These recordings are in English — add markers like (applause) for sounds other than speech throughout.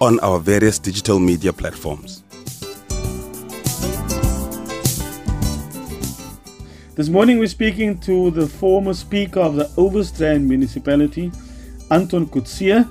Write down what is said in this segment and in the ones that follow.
on our various digital media platforms. This morning we're speaking to the former speaker of the Overstrand municipality, Anton Coetsee,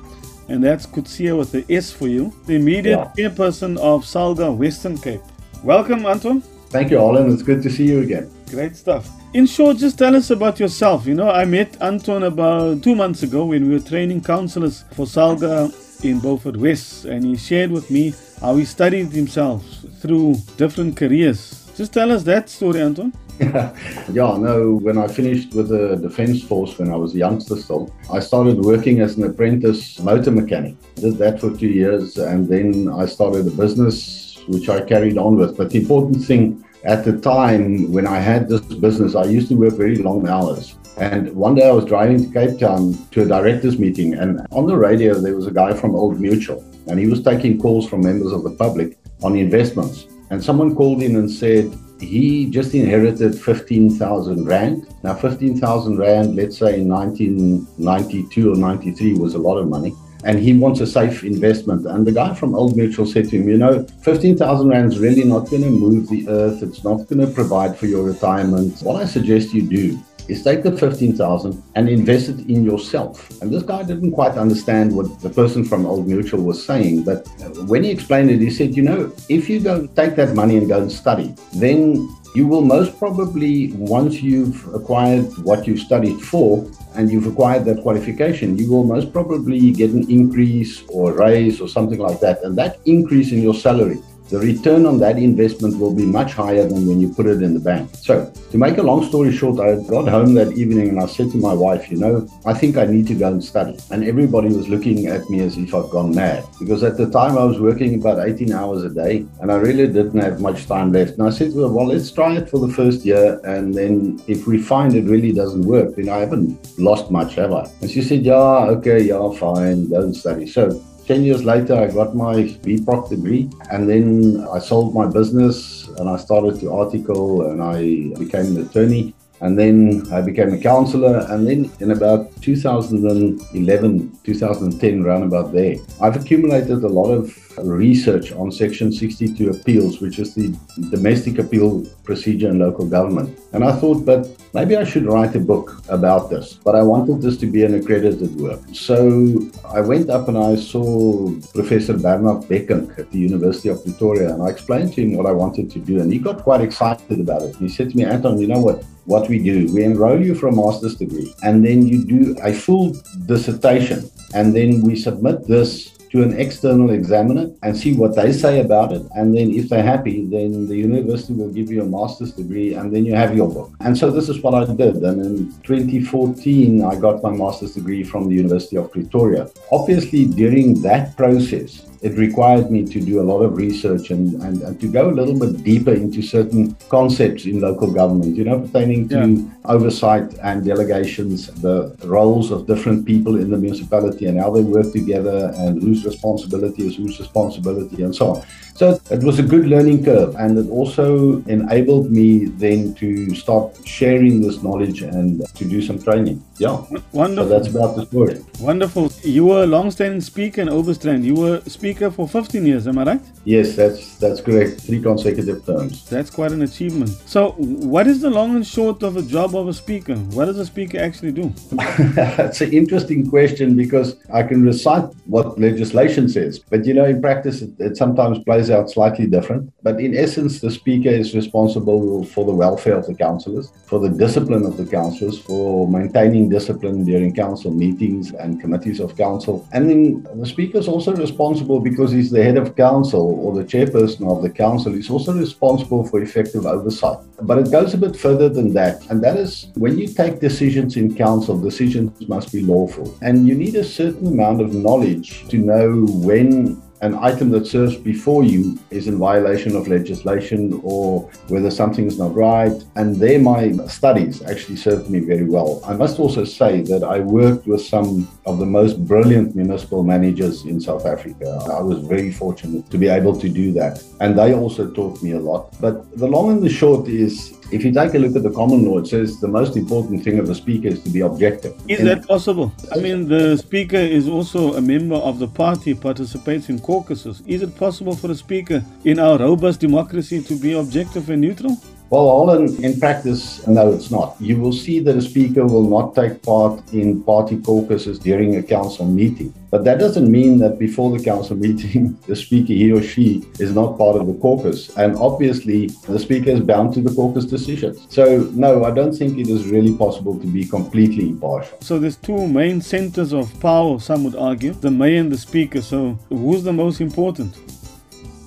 and that's Coetsee with the S for you, the immediate yeah. chairperson of Salga Western Cape. Welcome, Anton. Thank you, Alan. It's good to see you again. Great stuff. In short, just tell us about yourself. You know, I met Anton about two months ago when we were training councillors for Salga in Beaufort West, and he shared with me how he studied himself through different careers. Just tell us that story, Anton. (laughs) yeah, no, when I finished with the Defence Force when I was a youngster still, I started working as an apprentice motor mechanic. Did that for two years and then I started a business which I carried on with. But the important thing at the time when I had this business, I used to work very long hours. And one day I was driving to Cape Town to a directors meeting, and on the radio there was a guy from Old Mutual, and he was taking calls from members of the public on investments. And someone called in and said he just inherited 15,000 Rand. Now, 15,000 Rand, let's say in 1992 or 93, was a lot of money. And he wants a safe investment. And the guy from Old Mutual said to him, You know, 15,000 Rand is really not going to move the earth. It's not going to provide for your retirement. What I suggest you do is take the 15,000 and invest it in yourself. And this guy didn't quite understand what the person from Old Mutual was saying, but when he explained it, he said, you know, if you go take that money and go and study, then you will most probably, once you've acquired what you've studied for and you've acquired that qualification, you will most probably get an increase or a raise or something like that. And that increase in your salary the return on that investment will be much higher than when you put it in the bank. So, to make a long story short, I got home that evening and I said to my wife, you know, I think I need to go and study. And everybody was looking at me as if I'd gone mad because at the time I was working about 18 hours a day and I really didn't have much time left. And I said her, well, let's try it for the first year. And then if we find it really doesn't work, then I haven't lost much, have I? And she said, yeah, okay, yeah, fine, don't study. So 10 years later, I got my BProc degree and then I sold my business and I started to article and I became an attorney. And then I became a counselor. And then in about 2011, 2010, around about there, I've accumulated a lot of research on Section 62 appeals, which is the domestic appeal procedure in local government. And I thought, but maybe I should write a book about this. But I wanted this to be an accredited work. So I went up and I saw Professor Bernard Bekink at the University of Pretoria, and I explained to him what I wanted to do. And he got quite excited about it. He said to me, Anton, you know what? What we do, we enroll you for a master's degree, and then you do a full dissertation, and then we submit this to an external examiner and see what they say about it. And then if they're happy, then the university will give you a master's degree and then you have your book. And so this is what I did. And in 2014, I got my master's degree from the University of Pretoria. Obviously, during that process, it required me to do a lot of research and, and, and, to go a little bit deeper into certain concepts in local government, you know, pertaining to yeah. oversight and delegations, the roles of different people in the municipality and how they work together and whose responsibility is whose responsibility and so on. So it was a good learning curve and it also enabled me then to start sharing this knowledge and to do some training. Yeah. Wonderful. So that's about the story. Wonderful. You were a long-standing speaker in Overstrand. You were speaker for 15 years, am I right? Yes, that's that's correct. Three consecutive terms. That's quite an achievement. So what is the long and short of a job of a speaker? What does a speaker actually do? (laughs) that's an interesting question because I can recite what legislation says, but you know, in practice, it, it sometimes plays plays out slightly different. But in essence, the speaker is responsible for the welfare of the councillors, for the discipline of the councillors, for maintaining discipline during council meetings and committees of council. And then the speaker is also responsible because he's the head of council or the chairperson of the council. He's also responsible for effective oversight. But it goes a bit further than that. And that is when you take decisions in council, decisions must be lawful. And you need a certain amount of knowledge to know when an item that serves before you is in violation of legislation or whether something is not right. And there, my studies actually served me very well. I must also say that I worked with some of the most brilliant municipal managers in South Africa. I was very fortunate to be able to do that. And they also taught me a lot. But the long and the short is if you take a look at the common law, it says the most important thing of a speaker is to be objective. Is that possible? I mean, the speaker is also a member of the party, participates in caucuses. Is it possible for a speaker in our robust democracy to be objective and neutral? Well, Holland, in practice, no, it's not. You will see that a speaker will not take part in party caucuses during a council meeting. But that doesn't mean that before the council (laughs) meeting, the speaker, he or she, is not part of the caucus. And obviously, the speaker is bound to the caucus decisions. So, no, I don't think it is really possible to be completely impartial. So, there's two main centers of power, some would argue the mayor and the speaker. So, who's the most important?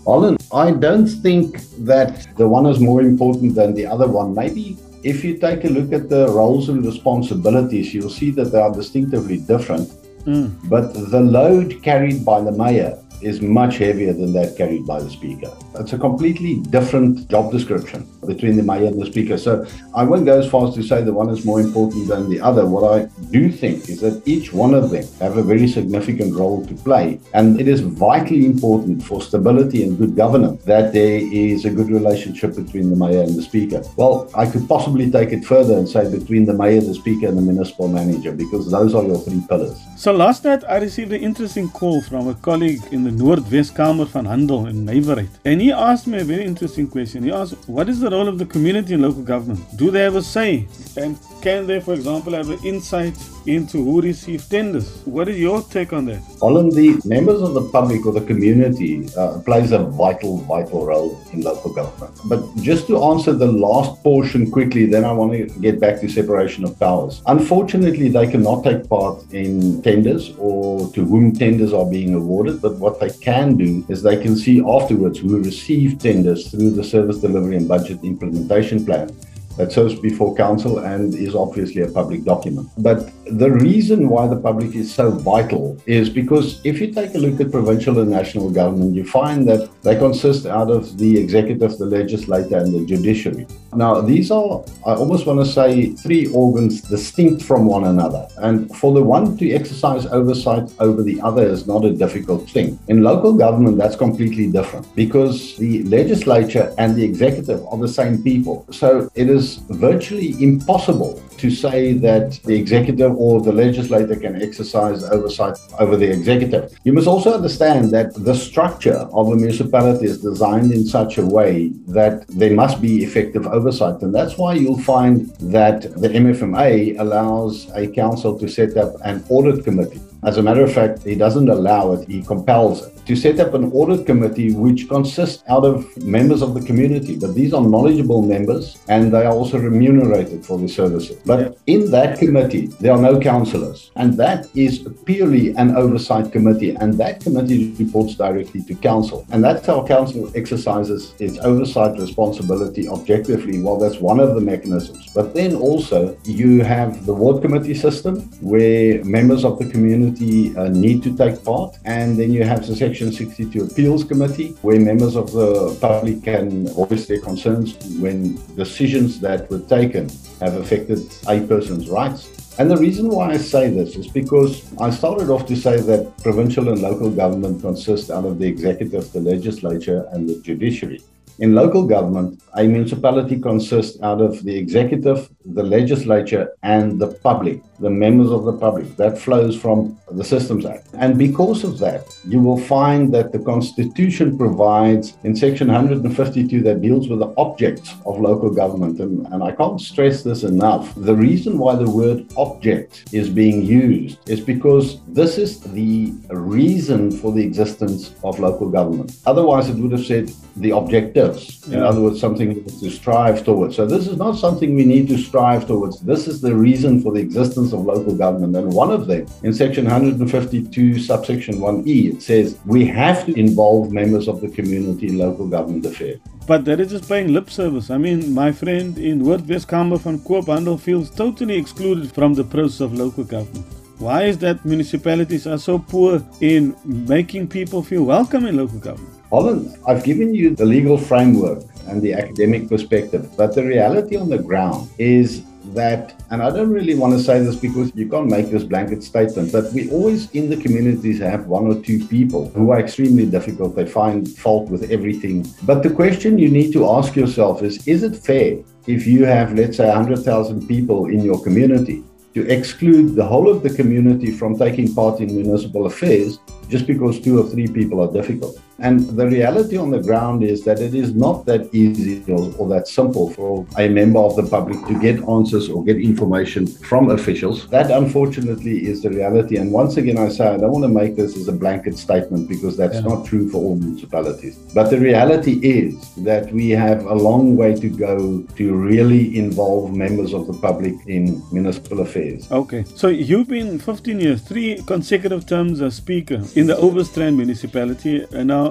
Holland, I don't think that the one is more important than the other one. Maybe if you take a look at the roles and responsibilities, you'll see that they are distinctively different. Mm. But the load carried by the mayor is much heavier than that carried by the speaker. It's a completely different job description between the mayor and the speaker. So I won't go as far as to say the one is more important than the other. What I do think is that each one of them have a very significant role to play. And it is vitally important for stability and good governance that there is a good relationship between the mayor and the speaker. Well, I could possibly take it further and say between the mayor, the speaker, and the municipal manager, because those are your three pillars. So last night I received an interesting call from a colleague in the Noordwes-Kamer van Handel in Nywerheid. And he asked me a very interesting question. He asked, what is the role of the community in local government? Do they have a say? And can they, for example, have an insight into who receive tenders? What is your take on that? Holland, the members of the public or the community uh, plays a vital, vital role in local government. But just to answer the last portion quickly, then I want to get back to separation of powers. Unfortunately, they cannot take part in tenders or to whom tenders are being awarded. But what they can do is they can see afterwards who received tenders through the service delivery and budget implementation plan that serves before council and is obviously a public document. But the reason why the public is so vital is because if you take a look at provincial and national government, you find that they consist out of the executive, the legislature, and the judiciary. Now, these are, I almost want to say, three organs distinct from one another. And for the one to exercise oversight over the other is not a difficult thing. In local government, that's completely different because the legislature and the executive are the same people. So it is virtually impossible to say that the executive or the legislator can exercise oversight over the executive. You must also understand that the structure of a municipality is designed in such a way that there must be effective oversight. And that's why you'll find that the MFMA allows a council to set up an audit committee. As a matter of fact, he doesn't allow it, he compels it to set up an audit committee which consists out of members of the community. But these are knowledgeable members and they are also remunerated for the services. But in that committee, there are no councillors. And that is purely an oversight committee. And that committee reports directly to council. And that's how council exercises its oversight responsibility objectively. Well, that's one of the mechanisms. But then also, you have the ward committee system where members of the community uh, need to take part. And then you have the Section 62 Appeals Committee where members of the public can voice their concerns when decisions that were taken have affected a person's rights. And the reason why I say this is because I started off to say that provincial and local government consist out of the executive, the legislature, and the judiciary. In local government, a municipality consists out of the executive, the legislature, and the public, the members of the public. That flows from the Systems Act. And because of that, you will find that the Constitution provides in Section 152 that deals with the objects of local government. And, and I can't stress this enough. The reason why the word object is being used is because this is the reason for the existence of local government. Otherwise, it would have said the objectives. In other words, something to strive towards. So this is not something we need to strive towards. This is the reason for the existence of local government. And one of them, in section 152, subsection 1e, it says we have to involve members of the community in local government affairs. But that is just paying lip service. I mean, my friend in Noordwes-Kamer van Koophandel feels totally excluded from the process of local government. Why is that municipalities are so poor in making people feel welcome in local government? Holland, I've given you the legal framework and the academic perspective, but the reality on the ground is that, and I don't really want to say this because you can't make this blanket statement, but we always in the communities have one or two people who are extremely difficult. They find fault with everything. But the question you need to ask yourself is is it fair if you have, let's say, 100,000 people in your community to exclude the whole of the community from taking part in municipal affairs just because two or three people are difficult? And the reality on the ground is that it is not that easy or, or, that simple for a member of the public to get answers or get information from officials. That unfortunately is the reality. And once again, I say I don't want to make this as a blanket statement because that's yeah. not true for all municipalities. But the reality is that we have a long way to go to really involve members of the public in municipal affairs. Okay. So you've been 15 years, three consecutive terms as Speaker in the Overstrand municipality. And now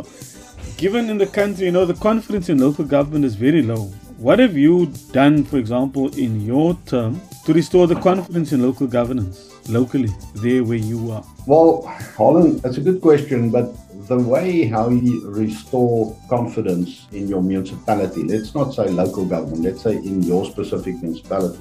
given in the country, you know, the confidence in local government is very low. What have you done, for example, in your term to restore the confidence in local governance locally, there where you are? Well, Holland, that's a good question, but the way how you restore confidence in your municipality, let's not say local government, let's say in your specific municipality,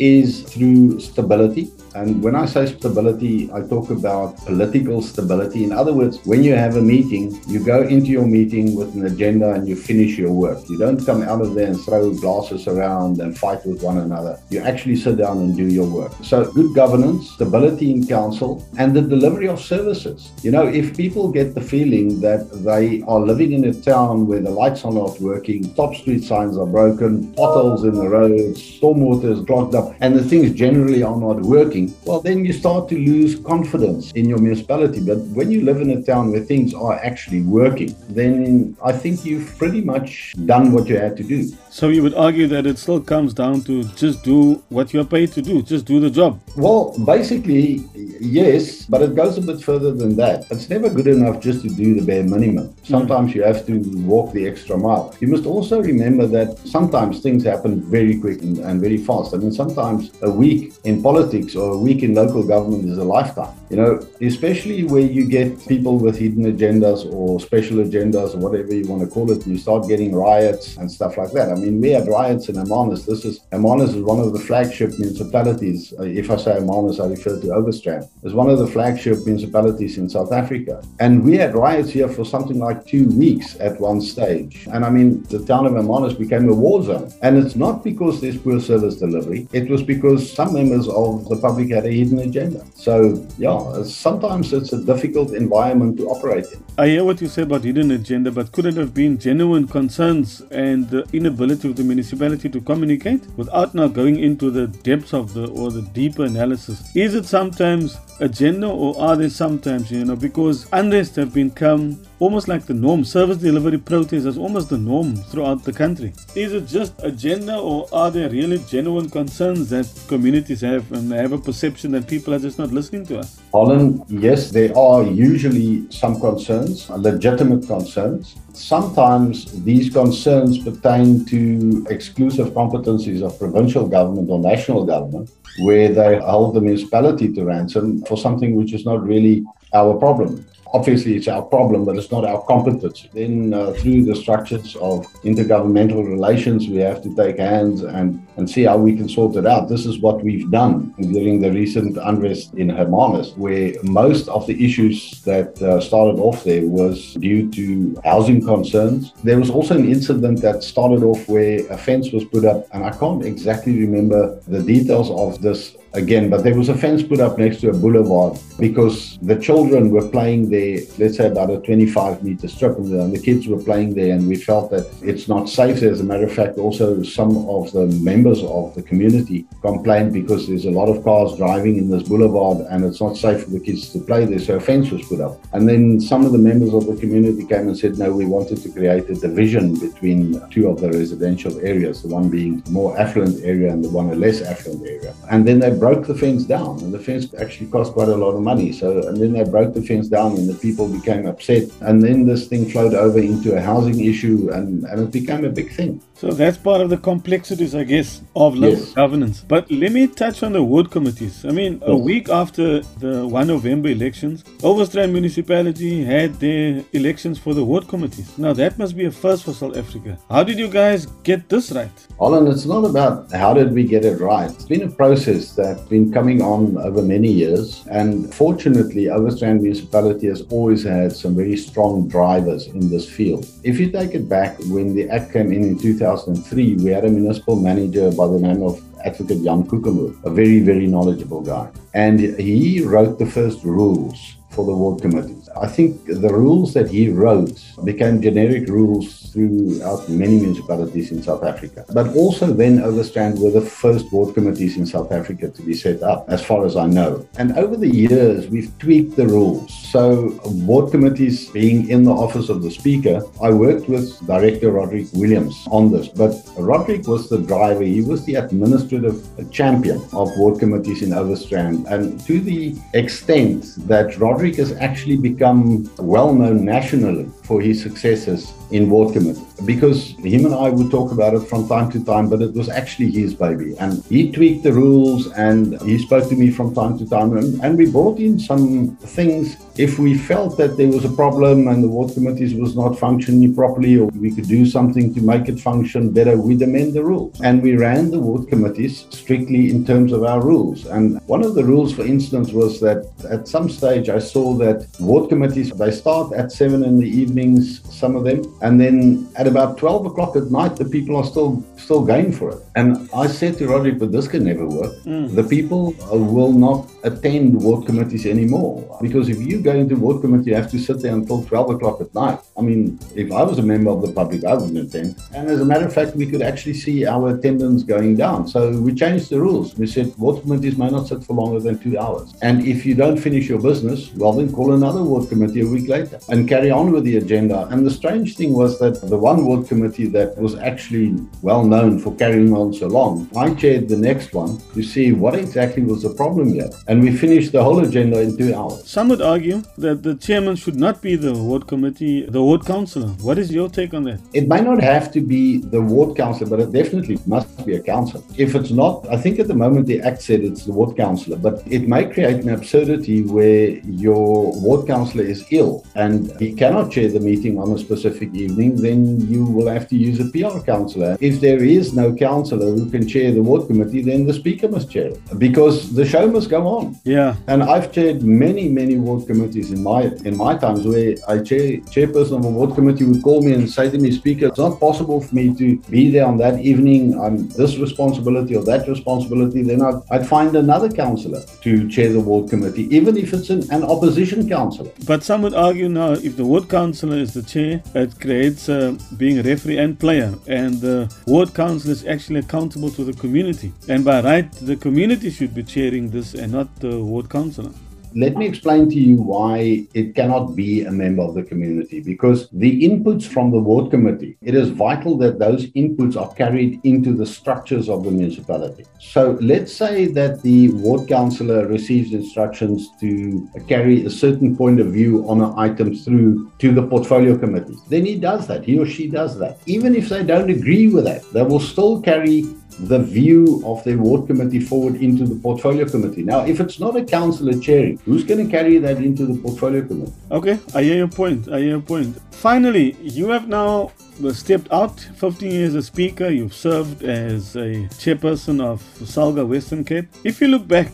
is through stability. And when I say stability, I talk about political stability. In other words, when you have a meeting, you go into your meeting with an agenda and you finish your work. You don't come out of there and throw glasses around and fight with one another. You actually sit down and do your work. So, good governance, stability in council, and the delivery of services. You know, if people get the feeling that they are living in a town where the lights are not working, top street signs are broken, potholes in the roads, stormwater is clogged up, and the things generally are not working, well, then you start to lose confidence in your municipality. But when you live in a town where things are actually working, then I think you've pretty much done what you had to do. So you would argue that it still comes down to just do what you're paid to do, just do the job. Well, basically, yes, but it goes a bit further than that. It's never good enough just to do the bare minimum. Sometimes mm. you have to walk the extra mile. You must also remember that sometimes things happen very quick and, and very fast. I mean, sometimes a week in politics or a week in local government is a lifetime. You know, especially where you get people with hidden agendas or special agendas or whatever you want to call it, you start getting riots and stuff like that. I mean, we had riots in Hermanus. This is Hermanus is one of the flagship municipalities. Uh, if I say Hermanus, I refer to Overstrand. It's one of the flagship municipalities in South Africa, and we had riots here for something like two weeks at one stage. And I mean, the town of Hermanus became a war zone, and it's not because there's poor service delivery. It was because some members of the public had a hidden agenda. So yeah sometimes it's a difficult environment to operate in. I hear what you say about hidden agenda, but could it have been genuine concerns and the inability of the municipality to communicate without now going into the depths of the or the deeper analysis? Is it sometimes agenda or are there sometimes, you know, because unrest have become almost like the norm. Service delivery protests is almost the norm throughout the country. Is it just agenda or are there really genuine concerns that communities have and they have a perception that people are just not listening to us? Holland, yes, there are usually some concerns, legitimate concerns. Sometimes these concerns pertain to exclusive competencies of provincial government or national government, where they hold the municipality to ransom for something which is not really our problem obviously it's our problem, but it's not our competence. Then uh, through the structures of intergovernmental relations, we have to take hands and, and see how we can sort it out. This is what we've done during the recent unrest in Hermanus, where most of the issues that uh, started off there was due to housing concerns. There was also an incident that started off where a fence was put up, and I can't exactly remember the details of this again, but there was a fence put up next to a boulevard because the children were playing there, let's say about a 25 meter strip, and the kids were playing there, and we felt that it's not safe. As a matter of fact, also some of the members of the community complained because there's a lot of cars driving in this boulevard and it's not safe for the kids to play there, so a fence was put up. And then some of the members of the community came and said, no, we wanted to create a division between two of the residential areas, the one being more affluent area and the one a less affluent area. And then they broke the fence down, and the fence actually cost quite a lot of money. So, and then they broke the fence down, and the people became upset, and then this thing flowed over into a housing issue, and, and it became a big thing. So that's part of the complexities, I guess, of local Yes. governance. But let me touch on the ward committees. I mean, a week after the 1 November elections, Overstrand Municipality had their elections for the ward committees. Now, that must be a first for South Africa. How did you guys get this right? Alan, it's not about how did we get it right. It's been a process that's been coming on over many years. And fortunately, Overstrand Municipality has always had some very strong drivers in this field. If you take it back, when the Act came in in 2003, we had a municipal manager by the name of Advocate Jan Kukenburg, a very, very knowledgeable guy. And he wrote the first rules for the ward committees. I think the rules that he wrote became generic rules throughout many municipalities in South Africa. But also then Overstrand were the first ward committees in South Africa to be set up, as far as I know. And over the years, we've tweaked the rules. So ward committees being in the office of the speaker, I worked with Director Roderick Williams on this. But Roderick was the driver. He was the administrative champion of ward committees in Overstrand. And to the extent that Roderick has actually become well known nationally for his successes in ward committee because him and I would talk about it from time to time, but it was actually his baby. And he tweaked the rules and he spoke to me from time to time. And, and we brought in some things. If we felt that there was a problem and the ward committees was not functioning properly, or we could do something to make it function better, we'd amend the rules. And we ran the ward committees strictly in terms of our rules. And one of the rules, for instance, was that at some stage I saw that ward committees, they start at seven in the evenings, some of them, and then at about 12 o'clock at night, the people are still still going for it. And I said to Roderick, but this can never work. The people uh, will not attend ward committees anymore. Because if you go into ward committee, you have to sit there until 12 o'clock at night. I mean, if I was a member of the public, I wouldn't attend. And as a matter of fact, we could actually see our attendance going down. So we changed the rules. We said ward committees may not sit for longer than two hours. And if you don't finish your business, well, then call another ward committee a week later and carry on with the agenda. And the strange thing was that the one ward committee that was actually well known for carrying on so long, I chaired the next one to see what exactly was the problem here. And we finished the whole agenda in two hours. Some would argue that the chairman should not be the ward committee, the ward councillor. What is your take on that? It may not have to be the ward councillor, but it definitely must be a councillor. If it's not, I think at the moment the Act said it's the ward councillor, but it may create an absurdity where your ward councillor is ill and he cannot chair the meeting on a specific evening, then you will have to use a PR councillor. If there is no councillor who can chair the ward committee, then the speaker must chair it because the show must go on. Yeah. And I've chaired many, many ward committees in my in my times where I chair chairperson of a ward committee would call me and say to me, Speaker, it's not possible for me to be there on that evening. I'm this responsibility or that responsibility. Then I'd, I'd find another councillor to chair the ward committee, even if it's an, an opposition councillor. But some would argue now if the ward councillor is the chair, it creates uh, being a referee and player, and the ward councillor is actually accountable to the community. And by right, the community should be chairing this and not the ward councillor. Let me explain to you why it cannot be a member of the community because the inputs from the ward committee, it is vital that those inputs are carried into the structures of the municipality. So let's say that the ward councillor receives instructions to carry a certain point of view on an item through to the portfolio committee. Then he does that, he or she does that. Even if they don't agree with that, they will still carry the view of the ward committee forward into the portfolio committee. Now, if it's not a councillor chairing, who's going to carry that into the portfolio committee? Okay, I hear your point. I hear your point. Finally, you have now stepped out 15 years as speaker. You've served as a chairperson of Salga Western Cape. If you look back,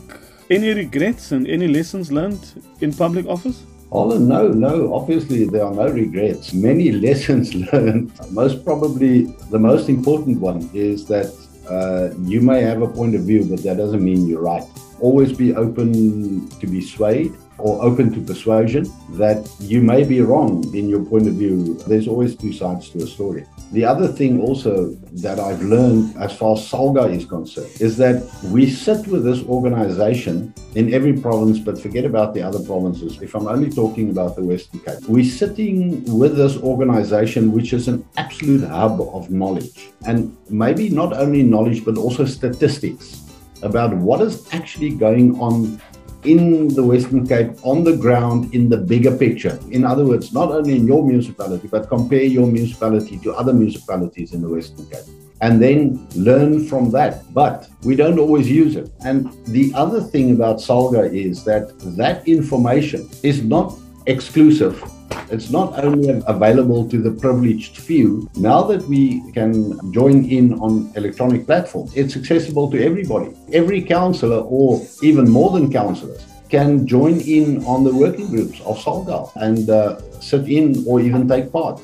any regrets and any lessons learned in public office? Oh, no, no. Obviously, there are no regrets. Many (laughs) lessons learned. Most probably, the most important one is that uh, you may have a point of view, but that doesn't mean you're right. Always be open to be swayed or open to persuasion that you may be wrong in your point of view. There's always two sides to a story. The other thing also that I've learned as far as Salga is concerned is that we sit with this organization in every province, but forget about the other provinces. If I'm only talking about the Western Cape, we're sitting with this organization, which is an absolute hub of knowledge. And maybe not only knowledge, but also statistics. About what is actually going on in the Western Cape on the ground in the bigger picture. In other words, not only in your municipality, but compare your municipality to other municipalities in the Western Cape and then learn from that. But we don't always use it. And the other thing about SALGA is that that information is not exclusive. It's not only available to the privileged few. Now that we can join in on electronic platforms, it's accessible to everybody. Every councillor, or even more than councillors, can join in on the working groups of SALGA and uh, sit in or even take part.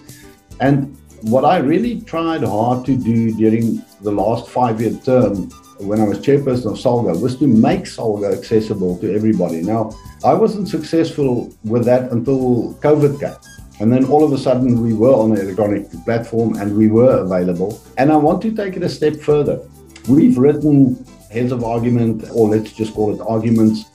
And what I really tried hard to do during the last five year term when I was chairperson of SALGA was to make SALGA accessible to everybody. Now, I wasn't successful with that until COVID came. And then all of a sudden, we were on an electronic platform and we were available. And I want to take it a step further. We've written heads of argument, or let's just call it arguments,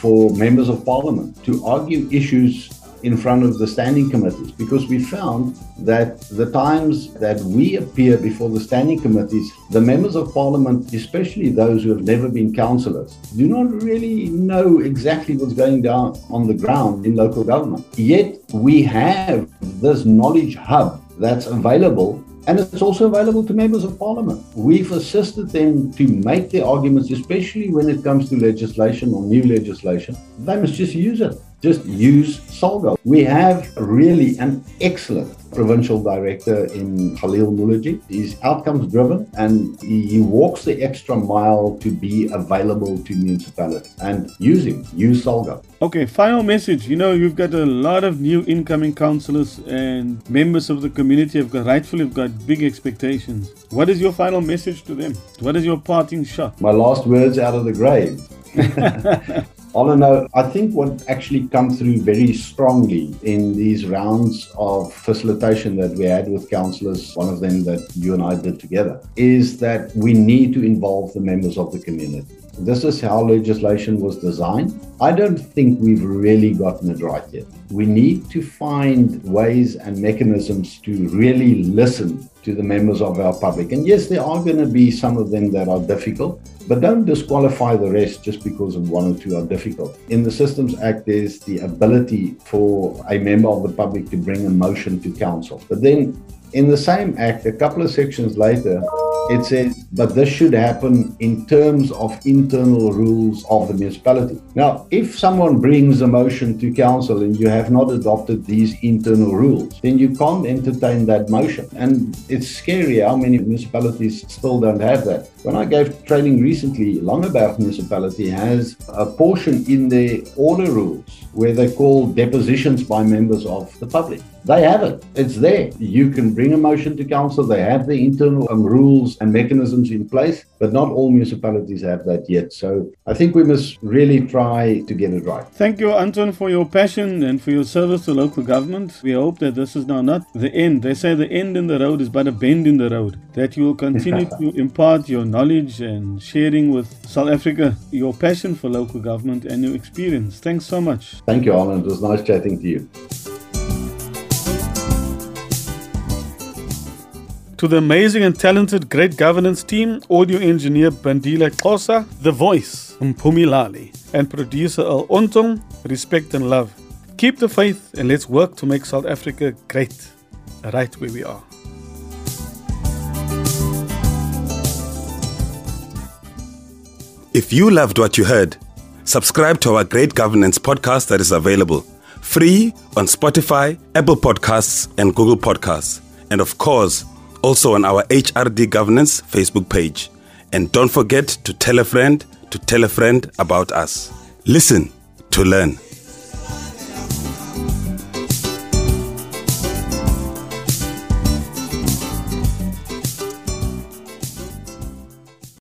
for members of parliament to argue issues in front of the standing committees because we found that the times that we appear before the standing committees, the members of parliament, especially those who have never been councillors, do not really know exactly what's going down on the ground in local government. Yet we have this knowledge hub that's available and it's also available to members of parliament. We've assisted them to make their arguments, especially when it comes to legislation or new legislation. They must just use it just use SALGA. We have really an excellent provincial director in Khalil Mullagie. He's outcomes driven and he walks the extra mile to be available to municipalities and use him, use SALGA. Okay, final message. You know, you've got a lot of new incoming councillors and members of the community have got rightfully have got big expectations. What is your final message to them? What is your parting shot? My last words out of the grave. (laughs) All I know, I think what actually come through very strongly in these rounds of facilitation that we had with councillors, one of them that you and I did together, is that we need to involve the members of the community. This is how legislation was designed. I don't think we've really gotten it right yet. We need to find ways and mechanisms to really listen to the members of our public. And yes, there are going to be some of them that are difficult, but don't disqualify the rest just because of one or two are difficult. In the Systems Act, there's the ability for a member of the public to bring a motion to council. But then in the same act, a couple of sections later, it says, but this should happen in terms of internal rules of the municipality. Now, if someone brings a motion to council and you have not adopted these internal rules, then you can't entertain that motion. And it's scary how many municipalities still don't have that. When I gave training recently, Langeberg municipality has a portion in their order rules where they call depositions by members of the public. They have it. It's there. You can bring a motion to council. They have the internal um, rules and mechanisms in place, but not all municipalities have that yet. So I think we must really try to get it right. Thank you, Anton, for your passion and for your service to local government. We hope that this is now not the end. They say the end in the road is but a bend in the road. That you will continue (laughs) to impart your knowledge and sharing with South Africa your passion for local government and your experience. Thanks so much. Thank you, Alan. It was nice chatting to you. To the amazing and talented Great Governance team, audio engineer Bandila Kosa, the voice Mpumilali, and producer Al Ontong, respect and love. Keep the faith and let's work to make South Africa great, right where we are. If you loved what you heard, subscribe to our Great Governance podcast that is available free on Spotify, Apple Podcasts, and Google Podcasts. And of course, also on our HRD Governance Facebook page. And don't forget to tell a friend to tell a friend about us. Listen to learn.